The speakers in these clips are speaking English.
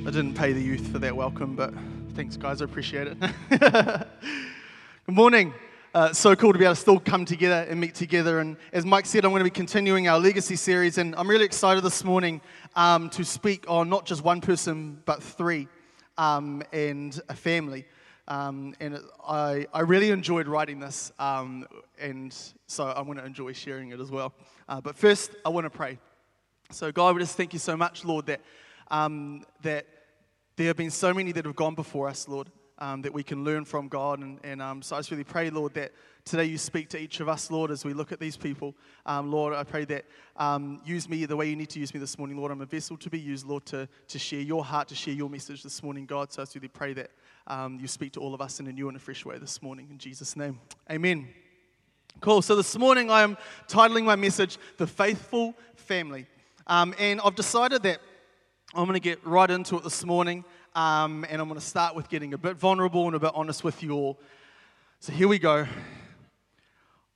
I didn't pay the youth for that welcome, but thanks, guys. I appreciate it. Good morning. Uh, so cool to be able to still come together and meet together. And as Mike said, I'm going to be continuing our legacy series. And I'm really excited this morning um, to speak on not just one person, but three um, and a family. Um, and I, I really enjoyed writing this. Um, and so I'm going to enjoy sharing it as well. Uh, but first, I want to pray. So, God, we just thank you so much, Lord, that, um, that there have been so many that have gone before us, Lord, um, that we can learn from God. And, and um, so I just really pray, Lord, that today you speak to each of us, Lord, as we look at these people. Um, Lord, I pray that um, use me the way you need to use me this morning, Lord. I'm a vessel to be used, Lord, to, to share your heart, to share your message this morning, God. So I just really pray that um, you speak to all of us in a new and a fresh way this morning. In Jesus' name, amen. Cool. So this morning I am titling my message, The Faithful Family. Um, and I've decided that I'm going to get right into it this morning. Um, and I'm going to start with getting a bit vulnerable and a bit honest with you all. So here we go.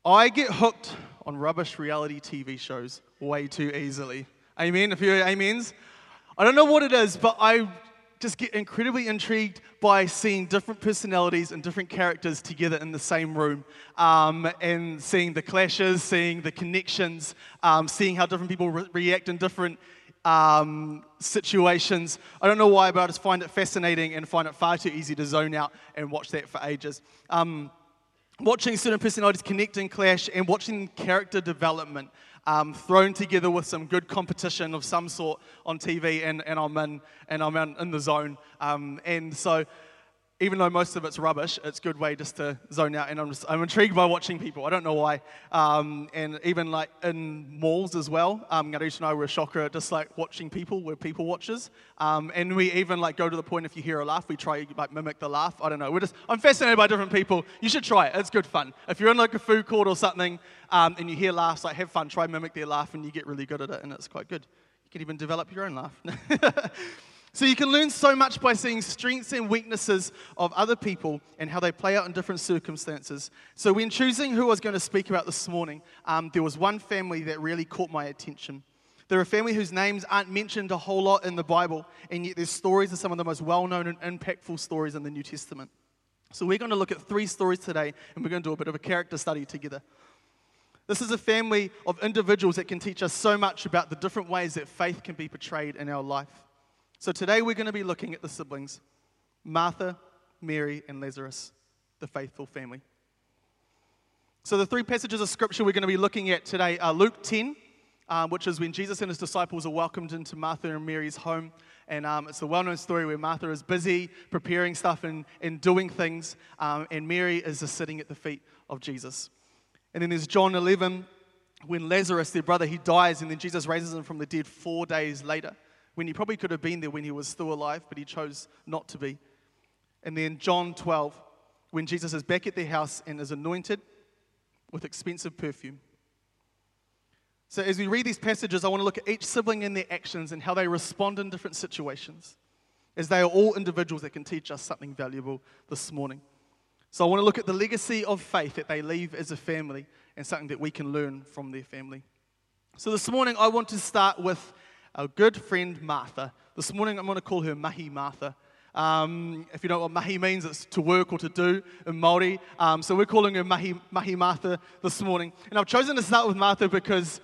I get hooked on rubbish reality TV shows way too easily. Amen. If you're amens. I don't know what it is, but I just get incredibly intrigued by seeing different personalities and different characters together in the same room um, and seeing the clashes, seeing the connections, um, seeing how different people re- react in different um, situations. I don't know why, but I just find it fascinating and find it far too easy to zone out and watch that for ages. Um, watching certain personalities connect and clash and watching character development um, thrown together with some good competition of some sort on TV, and, and I'm in and I'm in, in the zone. Um, and so even though most of it's rubbish, it's a good way just to zone out. And I'm, just, I'm intrigued by watching people. I don't know why. Um, and even like in malls as well, um, Ngarish and I were a shocker just like watching people. We're people watchers. Um, and we even like go to the point if you hear a laugh, we try like mimic the laugh. I don't know. We're just, I'm fascinated by different people. You should try it. It's good fun. If you're in like a food court or something um, and you hear laughs, like have fun. Try mimic their laugh and you get really good at it. And it's quite good. You can even develop your own laugh. So you can learn so much by seeing strengths and weaknesses of other people and how they play out in different circumstances. So when choosing who I was going to speak about this morning, um, there was one family that really caught my attention. They're a family whose names aren't mentioned a whole lot in the Bible, and yet their stories are some of the most well-known and impactful stories in the New Testament. So we're going to look at three stories today, and we're going to do a bit of a character study together. This is a family of individuals that can teach us so much about the different ways that faith can be portrayed in our life. So today we're going to be looking at the siblings Martha, Mary, and Lazarus, the faithful family. So the three passages of scripture we're going to be looking at today are Luke 10, um, which is when Jesus and his disciples are welcomed into Martha and Mary's home. And um, it's a well known story where Martha is busy preparing stuff and, and doing things, um, and Mary is just sitting at the feet of Jesus. And then there's John 11, when Lazarus, their brother, he dies, and then Jesus raises him from the dead four days later when he probably could have been there when he was still alive, but he chose not to be. And then John 12, when Jesus is back at their house and is anointed with expensive perfume. So, as we read these passages, I want to look at each sibling and their actions and how they respond in different situations, as they are all individuals that can teach us something valuable this morning. So, I want to look at the legacy of faith that they leave as a family and something that we can learn from their family. So, this morning, I want to start with our good friend Martha. This morning I'm going to call her Mahi Martha. Um, if you know what mahi means, it's to work or to do in Māori. Um, so we're calling her mahi, mahi Martha this morning. And I've chosen to start with Martha because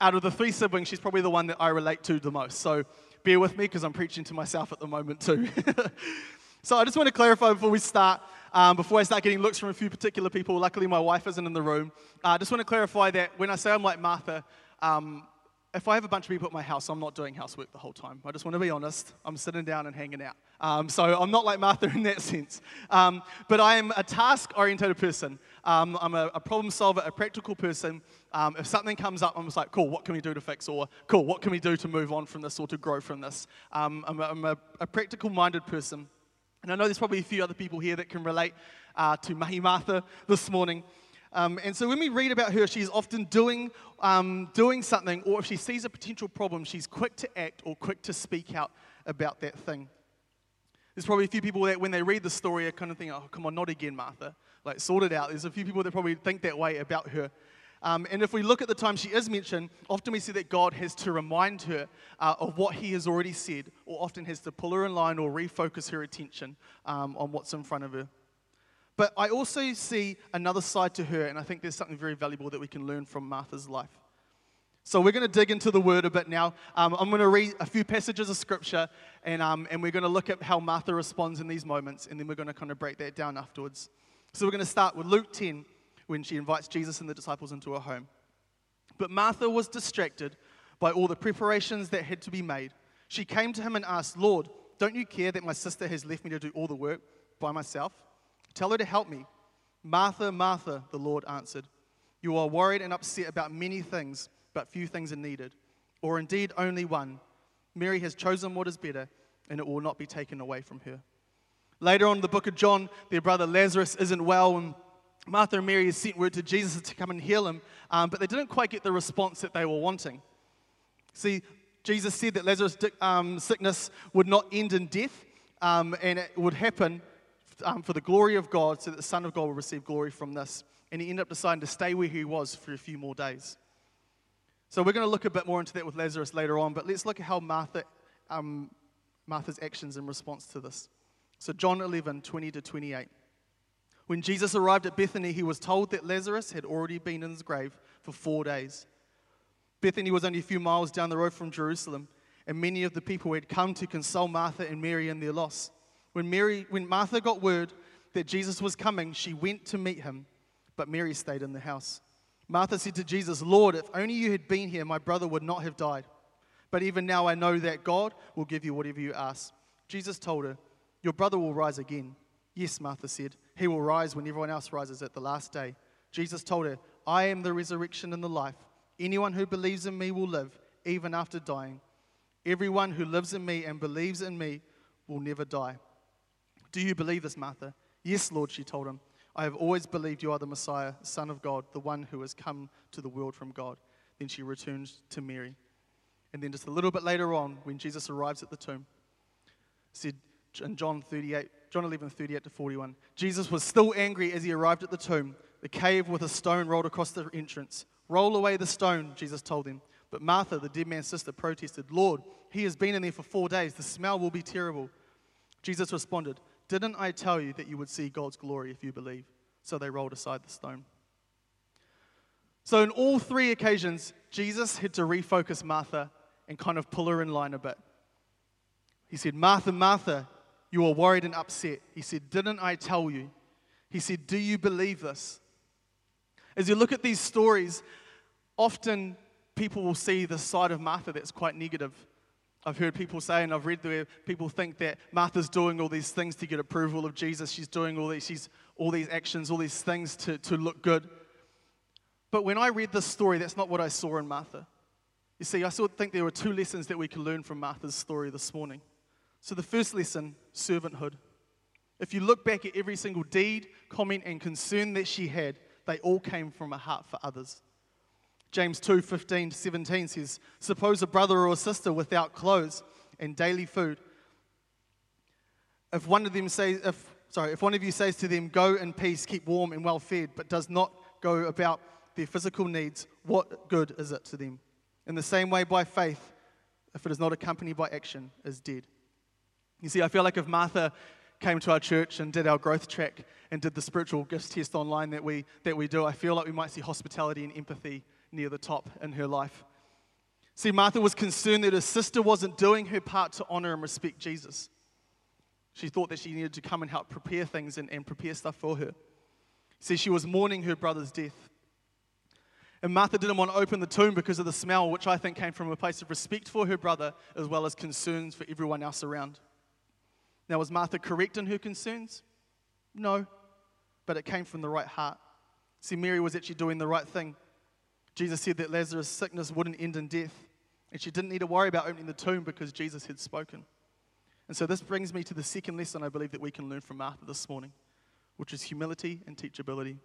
out of the three siblings, she's probably the one that I relate to the most. So bear with me because I'm preaching to myself at the moment too. so I just want to clarify before we start, um, before I start getting looks from a few particular people. Luckily, my wife isn't in the room. Uh, I just want to clarify that when I say I'm like Martha, um, if I have a bunch of people at my house, I'm not doing housework the whole time. I just want to be honest. I'm sitting down and hanging out. Um, so I'm not like Martha in that sense. Um, but I am a task oriented person. Um, I'm a, a, problem solver, a practical person. Um, if something comes up, I'm just like, cool, what can we do to fix? Or, cool, what can we do to move on from this or to grow from this? Um, I'm, a, I'm a, a practical minded person. And I know there's probably a few other people here that can relate uh, to Mahi Martha this morning. Um, and so when we read about her, she's often doing, um, doing something, or if she sees a potential problem, she's quick to act or quick to speak out about that thing. There's probably a few people that when they read the story are kind of thinking, oh, come on, not again, Martha. Like, sort it out. There's a few people that probably think that way about her. Um, and if we look at the time she is mentioned, often we see that God has to remind her uh, of what he has already said, or often has to pull her in line or refocus her attention um, on what's in front of her. But I also see another side to her, and I think there's something very valuable that we can learn from Martha's life. So we're going to dig into the word a bit now. Um, I'm going to read a few passages of scripture, and, um, and we're going to look at how Martha responds in these moments, and then we're going to kind of break that down afterwards. So we're going to start with Luke 10, when she invites Jesus and the disciples into her home. But Martha was distracted by all the preparations that had to be made. She came to him and asked, Lord, don't you care that my sister has left me to do all the work by myself? Tell her to help me. Martha, Martha, the Lord answered, You are worried and upset about many things, but few things are needed, or indeed only one. Mary has chosen what is better, and it will not be taken away from her. Later on in the book of John, their brother Lazarus isn't well, and Martha and Mary sent word to Jesus to come and heal him, um, but they didn't quite get the response that they were wanting. See, Jesus said that Lazarus' um, sickness would not end in death, um, and it would happen um, for the glory of God, so that the Son of God will receive glory from this. And he ended up deciding to stay where he was for a few more days. So we're going to look a bit more into that with Lazarus later on, but let's look at how Martha, um, Martha's actions in response to this. So John 11, 20 to 28. When Jesus arrived at Bethany, he was told that Lazarus had already been in his grave for four days. Bethany was only a few miles down the road from Jerusalem, and many of the people had come to console Martha and Mary in their loss. When, Mary, when Martha got word that Jesus was coming, she went to meet him, but Mary stayed in the house. Martha said to Jesus, Lord, if only you had been here, my brother would not have died. But even now I know that God will give you whatever you ask. Jesus told her, Your brother will rise again. Yes, Martha said, He will rise when everyone else rises at the last day. Jesus told her, I am the resurrection and the life. Anyone who believes in me will live, even after dying. Everyone who lives in me and believes in me will never die. Do you believe this, Martha? Yes, Lord, she told him. I have always believed you are the Messiah, Son of God, the one who has come to the world from God. Then she returned to Mary. And then just a little bit later on, when Jesus arrives at the tomb, said in John 38, John 11, 38 to 41. Jesus was still angry as he arrived at the tomb, the cave with a stone rolled across the entrance. Roll away the stone, Jesus told him. But Martha, the dead man's sister, protested, Lord, he has been in there for four days. The smell will be terrible. Jesus responded, Didn't I tell you that you would see God's glory if you believe? So they rolled aside the stone. So, in all three occasions, Jesus had to refocus Martha and kind of pull her in line a bit. He said, Martha, Martha, you are worried and upset. He said, Didn't I tell you? He said, Do you believe this? As you look at these stories, often people will see the side of Martha that's quite negative. I've heard people say, and I've read where people think that Martha's doing all these things to get approval of Jesus. She's doing all these, she's, all these actions, all these things to, to look good. But when I read this story, that's not what I saw in Martha. You see, I sort of think there were two lessons that we can learn from Martha's story this morning. So, the first lesson servanthood. If you look back at every single deed, comment, and concern that she had, they all came from a heart for others. James 2 15 to 17 says, Suppose a brother or a sister without clothes and daily food. If one of them says, if, sorry, if one of you says to them, Go in peace, keep warm and well fed, but does not go about their physical needs, what good is it to them? In the same way, by faith, if it is not accompanied by action, is dead. You see, I feel like if Martha came to our church and did our growth track and did the spiritual gifts test online that we, that we do, I feel like we might see hospitality and empathy near the top in her life. See, Martha was concerned that her sister wasn't doing her part to honor and respect Jesus. She thought that she needed to come and help prepare things and, and prepare stuff for her. See, she was mourning her brother's death. And Martha didn't want to open the tomb because of the smell, which I think came from a place of respect for her brother as well as concerns for everyone else around. Now, was Martha correct in her concerns? No, but it came from the right heart. See, Mary was actually doing the right thing. Jesus said that Lazarus' sickness wouldn't end in death, and she didn't need to worry about opening the tomb because Jesus had spoken. And so, this brings me to the second lesson I believe that we can learn from Martha this morning, which is humility and teachability.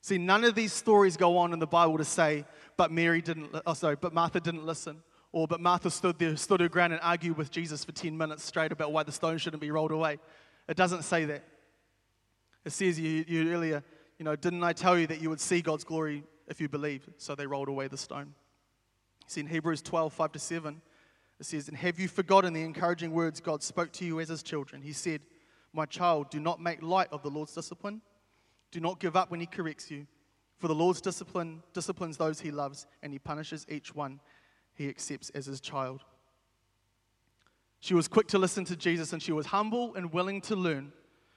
See, none of these stories go on in the Bible to say, but Mary didn't, oh, sorry, but Martha didn't listen, or, but Martha stood there, stood her ground and argued with Jesus for 10 minutes straight about why the stone shouldn't be rolled away. It doesn't say that. It says you, you earlier, you know, didn't I tell you that you would see God's glory if you believe. So they rolled away the stone. See in Hebrews 12, 5 to 7, it says, And have you forgotten the encouraging words God spoke to you as his children? He said, My child, do not make light of the Lord's discipline. Do not give up when he corrects you. For the Lord's discipline disciplines those he loves, and he punishes each one he accepts as his child. She was quick to listen to Jesus, and she was humble and willing to learn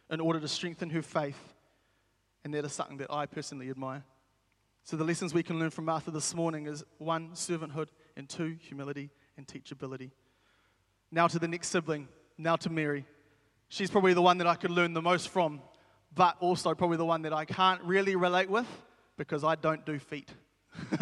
in order to strengthen her faith. And that is something that I personally admire. So, the lessons we can learn from Martha this morning is one, servanthood, and two, humility and teachability. Now to the next sibling, now to Mary. She's probably the one that I could learn the most from, but also probably the one that I can't really relate with because I don't do feet.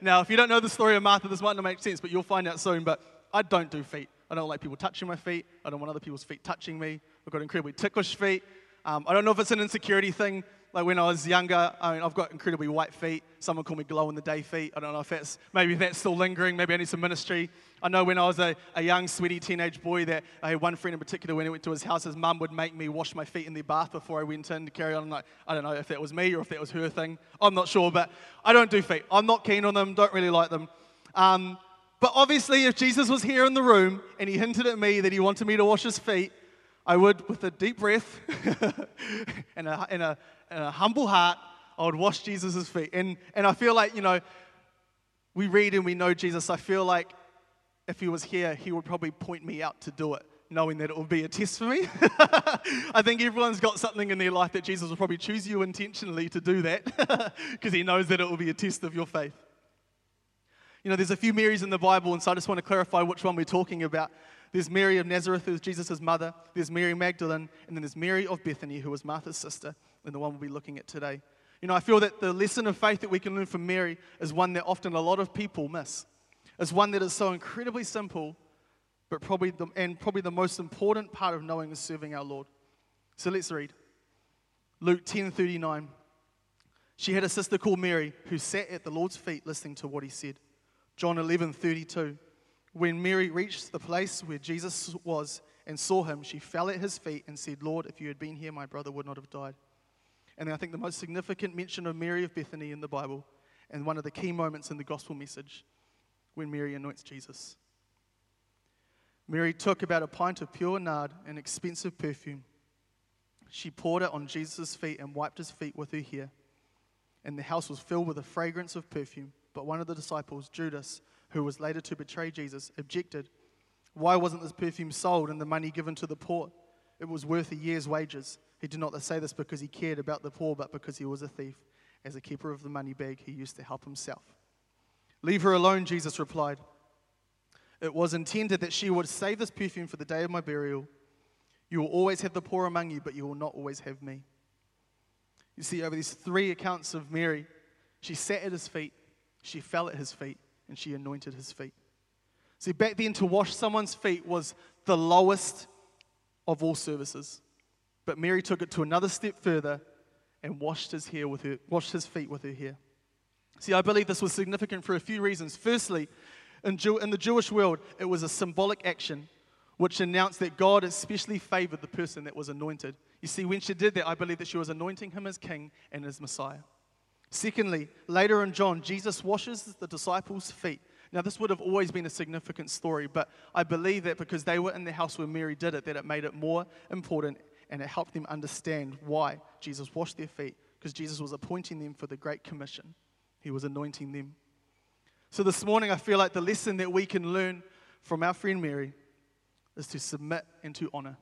now, if you don't know the story of Martha, this might not make sense, but you'll find out soon. But I don't do feet. I don't like people touching my feet. I don't want other people's feet touching me. I've got incredibly ticklish feet. Um, I don't know if it's an insecurity thing. Like when I was younger, I mean, I've got incredibly white feet. Someone called me glow in the day feet. I don't know if that's maybe that's still lingering. Maybe I need some ministry. I know when I was a, a young, sweaty teenage boy that I had one friend in particular when I went to his house, his mum would make me wash my feet in the bath before I went in to carry on. Like, I don't know if that was me or if that was her thing. I'm not sure, but I don't do feet. I'm not keen on them. Don't really like them. Um, but obviously, if Jesus was here in the room and he hinted at me that he wanted me to wash his feet, I would, with a deep breath and, a, and, a, a humble heart, I would wash Jesus' feet. And, and I feel like, you know, we read and we know Jesus. I feel like if he was here, he would probably point me out to do it, knowing that it would be a test for me. I think everyone's got something in their life that Jesus will probably choose you intentionally to do that because he knows that it will be a test of your faith. You know, there's a few Marys in the Bible, and so I just want to clarify which one we're talking about. There's Mary of Nazareth, who's Jesus' mother. There's Mary Magdalene. And then there's Mary of Bethany, who was Martha's sister, and the one we'll be looking at today. You know, I feel that the lesson of faith that we can learn from Mary is one that often a lot of people miss. It's one that is so incredibly simple, but probably the, and probably the most important part of knowing is serving our Lord. So let's read. Luke 10:39. She had a sister called Mary who sat at the Lord's feet listening to what he said. John 11:32. When Mary reached the place where Jesus was and saw him, she fell at his feet and said, Lord, if you had been here, my brother would not have died. And I think the most significant mention of Mary of Bethany in the Bible, and one of the key moments in the gospel message, when Mary anoints Jesus. Mary took about a pint of pure nard, an expensive perfume. She poured it on Jesus' feet and wiped his feet with her hair. And the house was filled with the fragrance of perfume. But one of the disciples, Judas, who was later to betray Jesus, objected. Why wasn't this perfume sold and the money given to the poor? It was worth a year's wages. He did not say this because he cared about the poor, but because he was a thief. As a keeper of the money bag, he used to help himself. Leave her alone, Jesus replied. It was intended that she would save this perfume for the day of my burial. You will always have the poor among you, but you will not always have me. You see, over these three accounts of Mary, she sat at his feet, she fell at his feet, and she anointed his feet. See, back then, to wash someone's feet was the lowest of all services. But Mary took it to another step further and washed his hair with her, washed his feet with her hair. See, I believe this was significant for a few reasons. Firstly, in, Jew, in the Jewish world, it was a symbolic action which announced that God especially favored the person that was anointed. You see, when she did that, I believe that she was anointing him as king and as Messiah. Secondly, later in John, Jesus washes the disciples' feet. Now, this would have always been a significant story, but I believe that because they were in the house where Mary did it, that it made it more important and it helped them understand why Jesus washed their feet, because Jesus was appointing them for the Great Commission. He was anointing them. So, this morning, I feel like the lesson that we can learn from our friend Mary is to submit and to honor.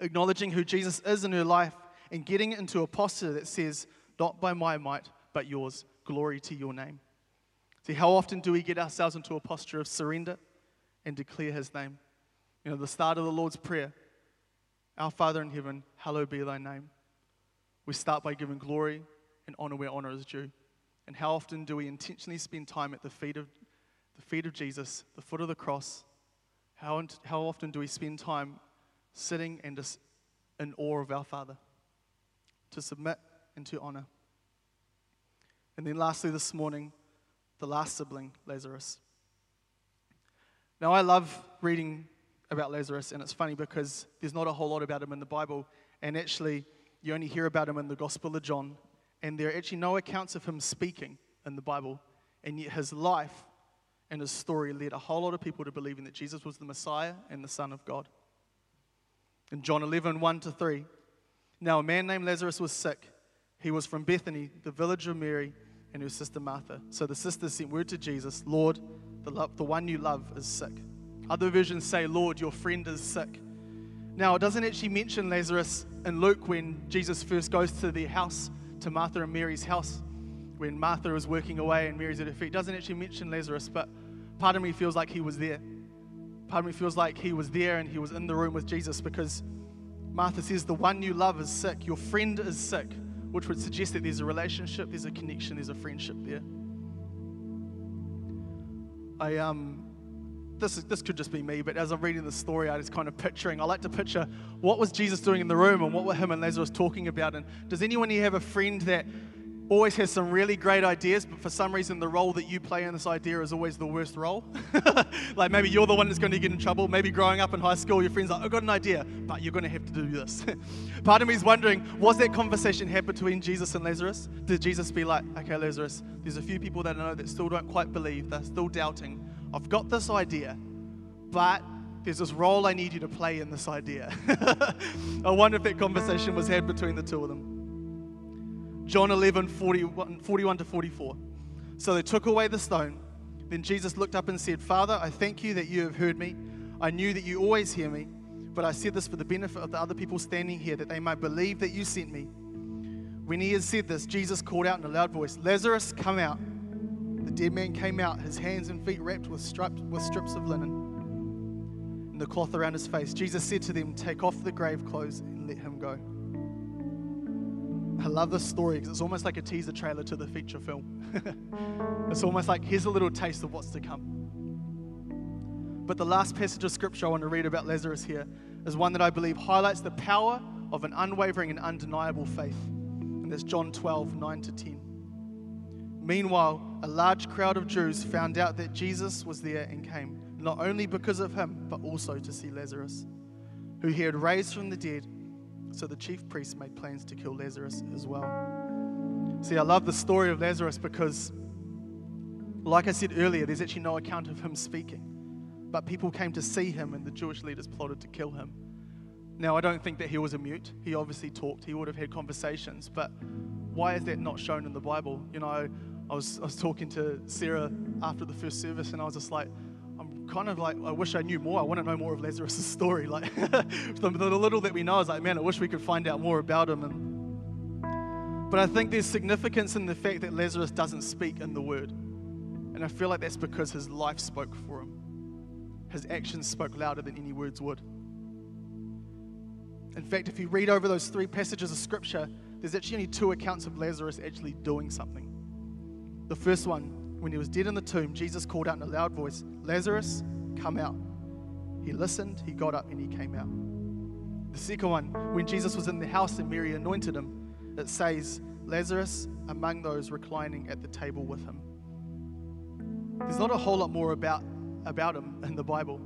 Acknowledging who Jesus is in her life and getting into a posture that says, not by my might, but yours. Glory to your name. See, how often do we get ourselves into a posture of surrender and declare his name? You know, the start of the Lord's Prayer Our Father in heaven, hallowed be thy name. We start by giving glory and honor where honor is due. And how often do we intentionally spend time at the feet of, the feet of Jesus, the foot of the cross? How, how often do we spend time sitting and just in awe of our Father? To submit and to honor. And then, lastly, this morning, the last sibling, Lazarus. Now, I love reading about Lazarus, and it's funny because there's not a whole lot about him in the Bible, and actually, you only hear about him in the Gospel of John and there are actually no accounts of him speaking in the Bible, and yet his life and his story led a whole lot of people to believing that Jesus was the Messiah and the Son of God. In John 11, 1 to 3, now a man named Lazarus was sick. He was from Bethany, the village of Mary and her sister Martha. So the sisters sent word to Jesus Lord, the, love, the one you love is sick. Other versions say, Lord, your friend is sick. Now, it doesn't actually mention Lazarus in Luke when Jesus first goes to their house, to Martha and Mary's house, when Martha is working away and Mary's at her feet. It doesn't actually mention Lazarus, but part of me feels like he was there. Part of me feels like he was there and he was in the room with Jesus because Martha says, The one you love is sick, your friend is sick which would suggest that there's a relationship, there's a connection, there's a friendship there. I um, this this could just be me, but as I'm reading the story, I just kind of picturing. I like to picture what was Jesus doing in the room and what were him and Lazarus talking about. And does anyone here have a friend that always has some really great ideas, but for some reason the role that you play in this idea is always the worst role. like maybe you're the one that's going to get in trouble. Maybe growing up in high school, your friends like, I've got an idea, but you're going to have to do this. Part of me is wondering, was that conversation had between Jesus and Lazarus? Did Jesus be like, okay, Lazarus, there's a few people that I know that still don't quite believe, they're still doubting. I've got this idea, but there's this role I need you to play in this idea. I wonder if that conversation was had between the two of them. John 11, 41, 41 to 44. So they took away the stone. Then Jesus looked up and said, Father, I thank you that you have heard me. I knew that you always hear me, but I said this for the benefit of the other people standing here, that they might believe that you sent me. When he had said this, Jesus called out in a loud voice, Lazarus, come out. The dead man came out, his hands and feet wrapped with, with strips of linen and the cloth around his face. Jesus said to them, Take off the grave clothes and let him go. I love this story because it's almost like a teaser trailer to the feature film. it's almost like here's a little taste of what's to come. But the last passage of scripture I want to read about Lazarus here is one that I believe highlights the power of an unwavering and undeniable faith. And that's John 12, 9 to 10. Meanwhile, a large crowd of Jews found out that Jesus was there and came, not only because of him, but also to see Lazarus, who he had raised from the dead so the chief priests made plans to kill Lazarus as well. See, I love the story of Lazarus because, like I said earlier, there's actually no account of him speaking. But people came to see him, and the Jewish leaders plotted to kill him. Now, I don't think that he was a mute. He obviously talked, he would have had conversations. But why is that not shown in the Bible? You know, I was, I was talking to Sarah after the first service, and I was just like, I'm kind of like, I wish I knew more. I want to know more of Lazarus' story. Like, the, the little that we know is like, man, I wish we could find out more about him. And, but I think there's significance in the fact that Lazarus doesn't speak in the word. And I feel like that's because his life spoke for him. His actions spoke louder than any words would. In fact, if you read over those three passages of scripture, there's actually only two accounts of Lazarus actually doing something. The first one when he was dead in the tomb, Jesus called out in a loud voice, Lazarus, come out. He listened, he got up, and he came out. The second one, when Jesus was in the house and Mary anointed him, it says, Lazarus among those reclining at the table with him. There's not a whole lot more about, about him in the Bible,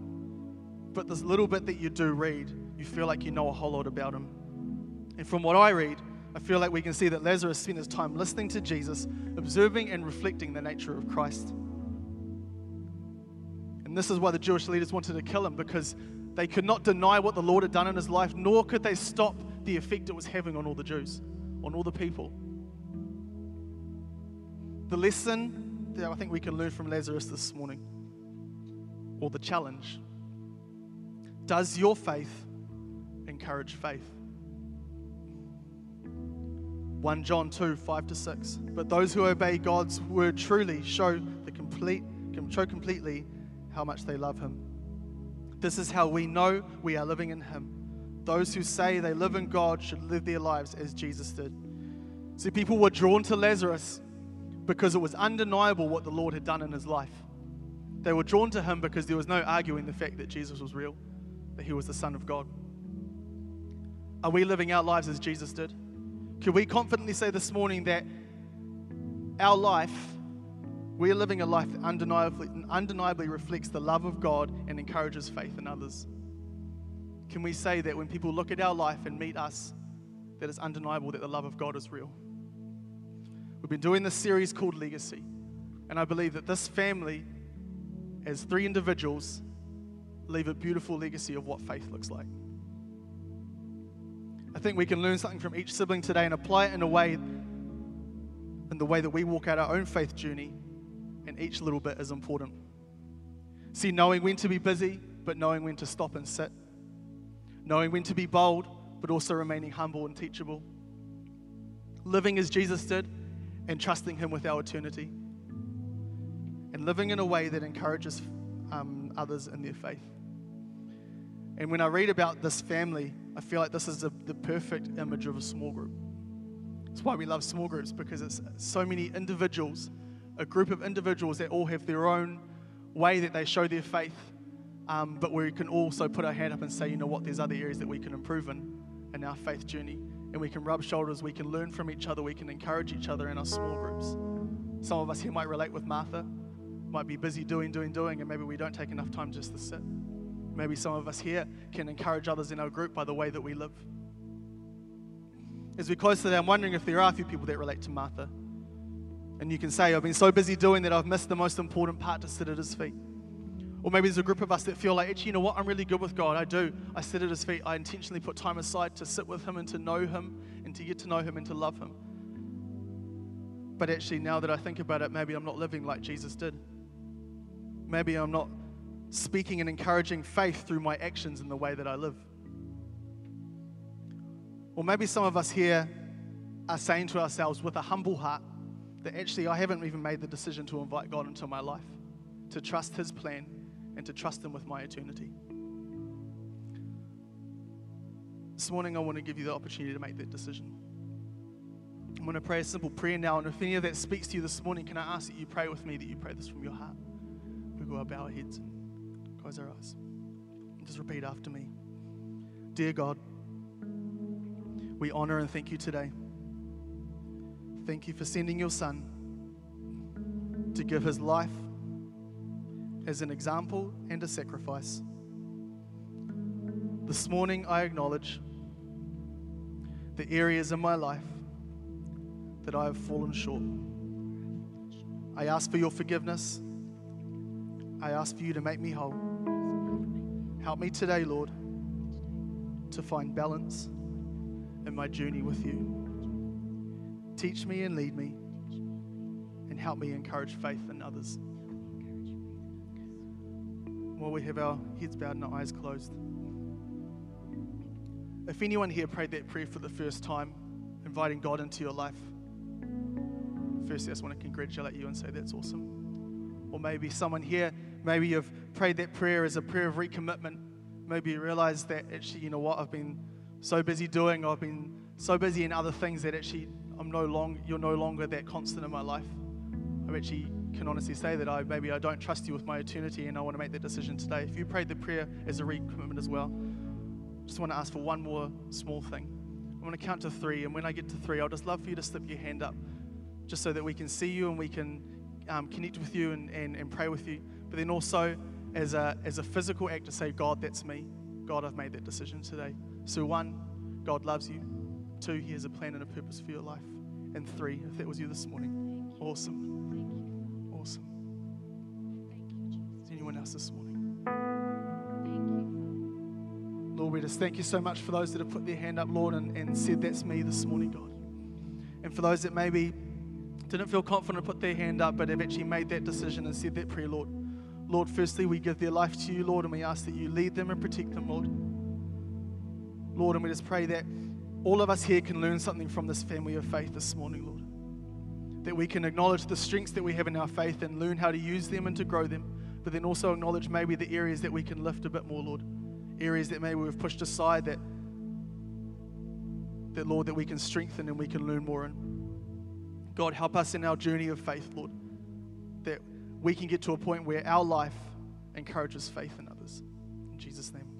but this little bit that you do read, you feel like you know a whole lot about him. And from what I read, I feel like we can see that Lazarus spent his time listening to Jesus, observing and reflecting the nature of Christ. And this is why the Jewish leaders wanted to kill him because they could not deny what the Lord had done in his life, nor could they stop the effect it was having on all the Jews, on all the people. The lesson that I think we can learn from Lazarus this morning, or the challenge, does your faith encourage faith? 1 John 2 5 to 6. But those who obey God's word truly show the complete show completely how much they love him. This is how we know we are living in him. Those who say they live in God should live their lives as Jesus did. See, people were drawn to Lazarus because it was undeniable what the Lord had done in his life. They were drawn to him because there was no arguing the fact that Jesus was real, that he was the Son of God. Are we living our lives as Jesus did? Can we confidently say this morning that our life, we're living a life that undeniably, undeniably reflects the love of God and encourages faith in others? Can we say that when people look at our life and meet us, that it's undeniable that the love of God is real? We've been doing this series called Legacy. And I believe that this family, as three individuals, leave a beautiful legacy of what faith looks like. I think we can learn something from each sibling today and apply it in a way, in the way that we walk out our own faith journey, and each little bit is important. See, knowing when to be busy, but knowing when to stop and sit. Knowing when to be bold, but also remaining humble and teachable. Living as Jesus did and trusting Him with our eternity. And living in a way that encourages um, others in their faith. And when I read about this family, I feel like this is a, the perfect image of a small group. That's why we love small groups because it's so many individuals, a group of individuals that all have their own way that they show their faith, um, but we can also put our hand up and say, you know what, there's other areas that we can improve in in our faith journey. And we can rub shoulders, we can learn from each other, we can encourage each other in our small groups. Some of us here might relate with Martha, might be busy doing, doing, doing, and maybe we don't take enough time just to sit. Maybe some of us here can encourage others in our group by the way that we live. As we close today, I'm wondering if there are a few people that relate to Martha. And you can say, I've been so busy doing that I've missed the most important part to sit at his feet. Or maybe there's a group of us that feel like, actually, you know what? I'm really good with God. I do. I sit at his feet. I intentionally put time aside to sit with him and to know him and to get to know him and to love him. But actually, now that I think about it, maybe I'm not living like Jesus did. Maybe I'm not speaking and encouraging faith through my actions and the way that I live. Or maybe some of us here are saying to ourselves with a humble heart that actually I haven't even made the decision to invite God into my life, to trust His plan, and to trust Him with my eternity. This morning, I want to give you the opportunity to make that decision. I'm going to pray a simple prayer now, and if any of that speaks to you this morning, can I ask that you pray with me, that you pray this from your heart? We go bow our heads close our eyes. Just repeat after me. Dear God, we honor and thank you today. Thank you for sending your Son to give his life as an example and a sacrifice. This morning, I acknowledge the areas in my life that I have fallen short. I ask for your forgiveness. I ask for you to make me whole. Help me today, Lord, to find balance in my journey with you. Teach me and lead me, and help me encourage faith in others. While we have our heads bowed and our eyes closed, if anyone here prayed that prayer for the first time, inviting God into your life, firstly, I just want to congratulate you and say that's awesome. Or maybe someone here, maybe you've prayed that prayer as a prayer of recommitment. Maybe you realize that actually, you know what, I've been so busy doing, I've been so busy in other things that actually I'm no long, you're no longer that constant in my life. I actually can honestly say that I maybe I don't trust you with my eternity and I want to make that decision today. If you prayed the prayer as a recommitment as well, just want to ask for one more small thing. I'm going to count to three, and when I get to three, I'll just love for you to slip your hand up just so that we can see you and we can um, connect with you and, and, and pray with you. But then also, as a, as a physical act, to say, God, that's me. God, I've made that decision today. So, one, God loves you. Two, He has a plan and a purpose for your life. And three, if that was you this morning, awesome. Awesome. Thank you, Jesus. Is anyone else this morning? Lord, we just thank you so much for those that have put their hand up, Lord, and, and said, That's me this morning, God. And for those that maybe didn't feel confident to put their hand up, but have actually made that decision and said that prayer, Lord. Lord, firstly, we give their life to you, Lord, and we ask that you lead them and protect them, Lord. Lord, and we just pray that all of us here can learn something from this family of faith this morning, Lord. That we can acknowledge the strengths that we have in our faith and learn how to use them and to grow them, but then also acknowledge maybe the areas that we can lift a bit more, Lord. Areas that maybe we've pushed aside that, that Lord, that we can strengthen and we can learn more in. God, help us in our journey of faith, Lord, that we can get to a point where our life encourages faith in others. In Jesus' name.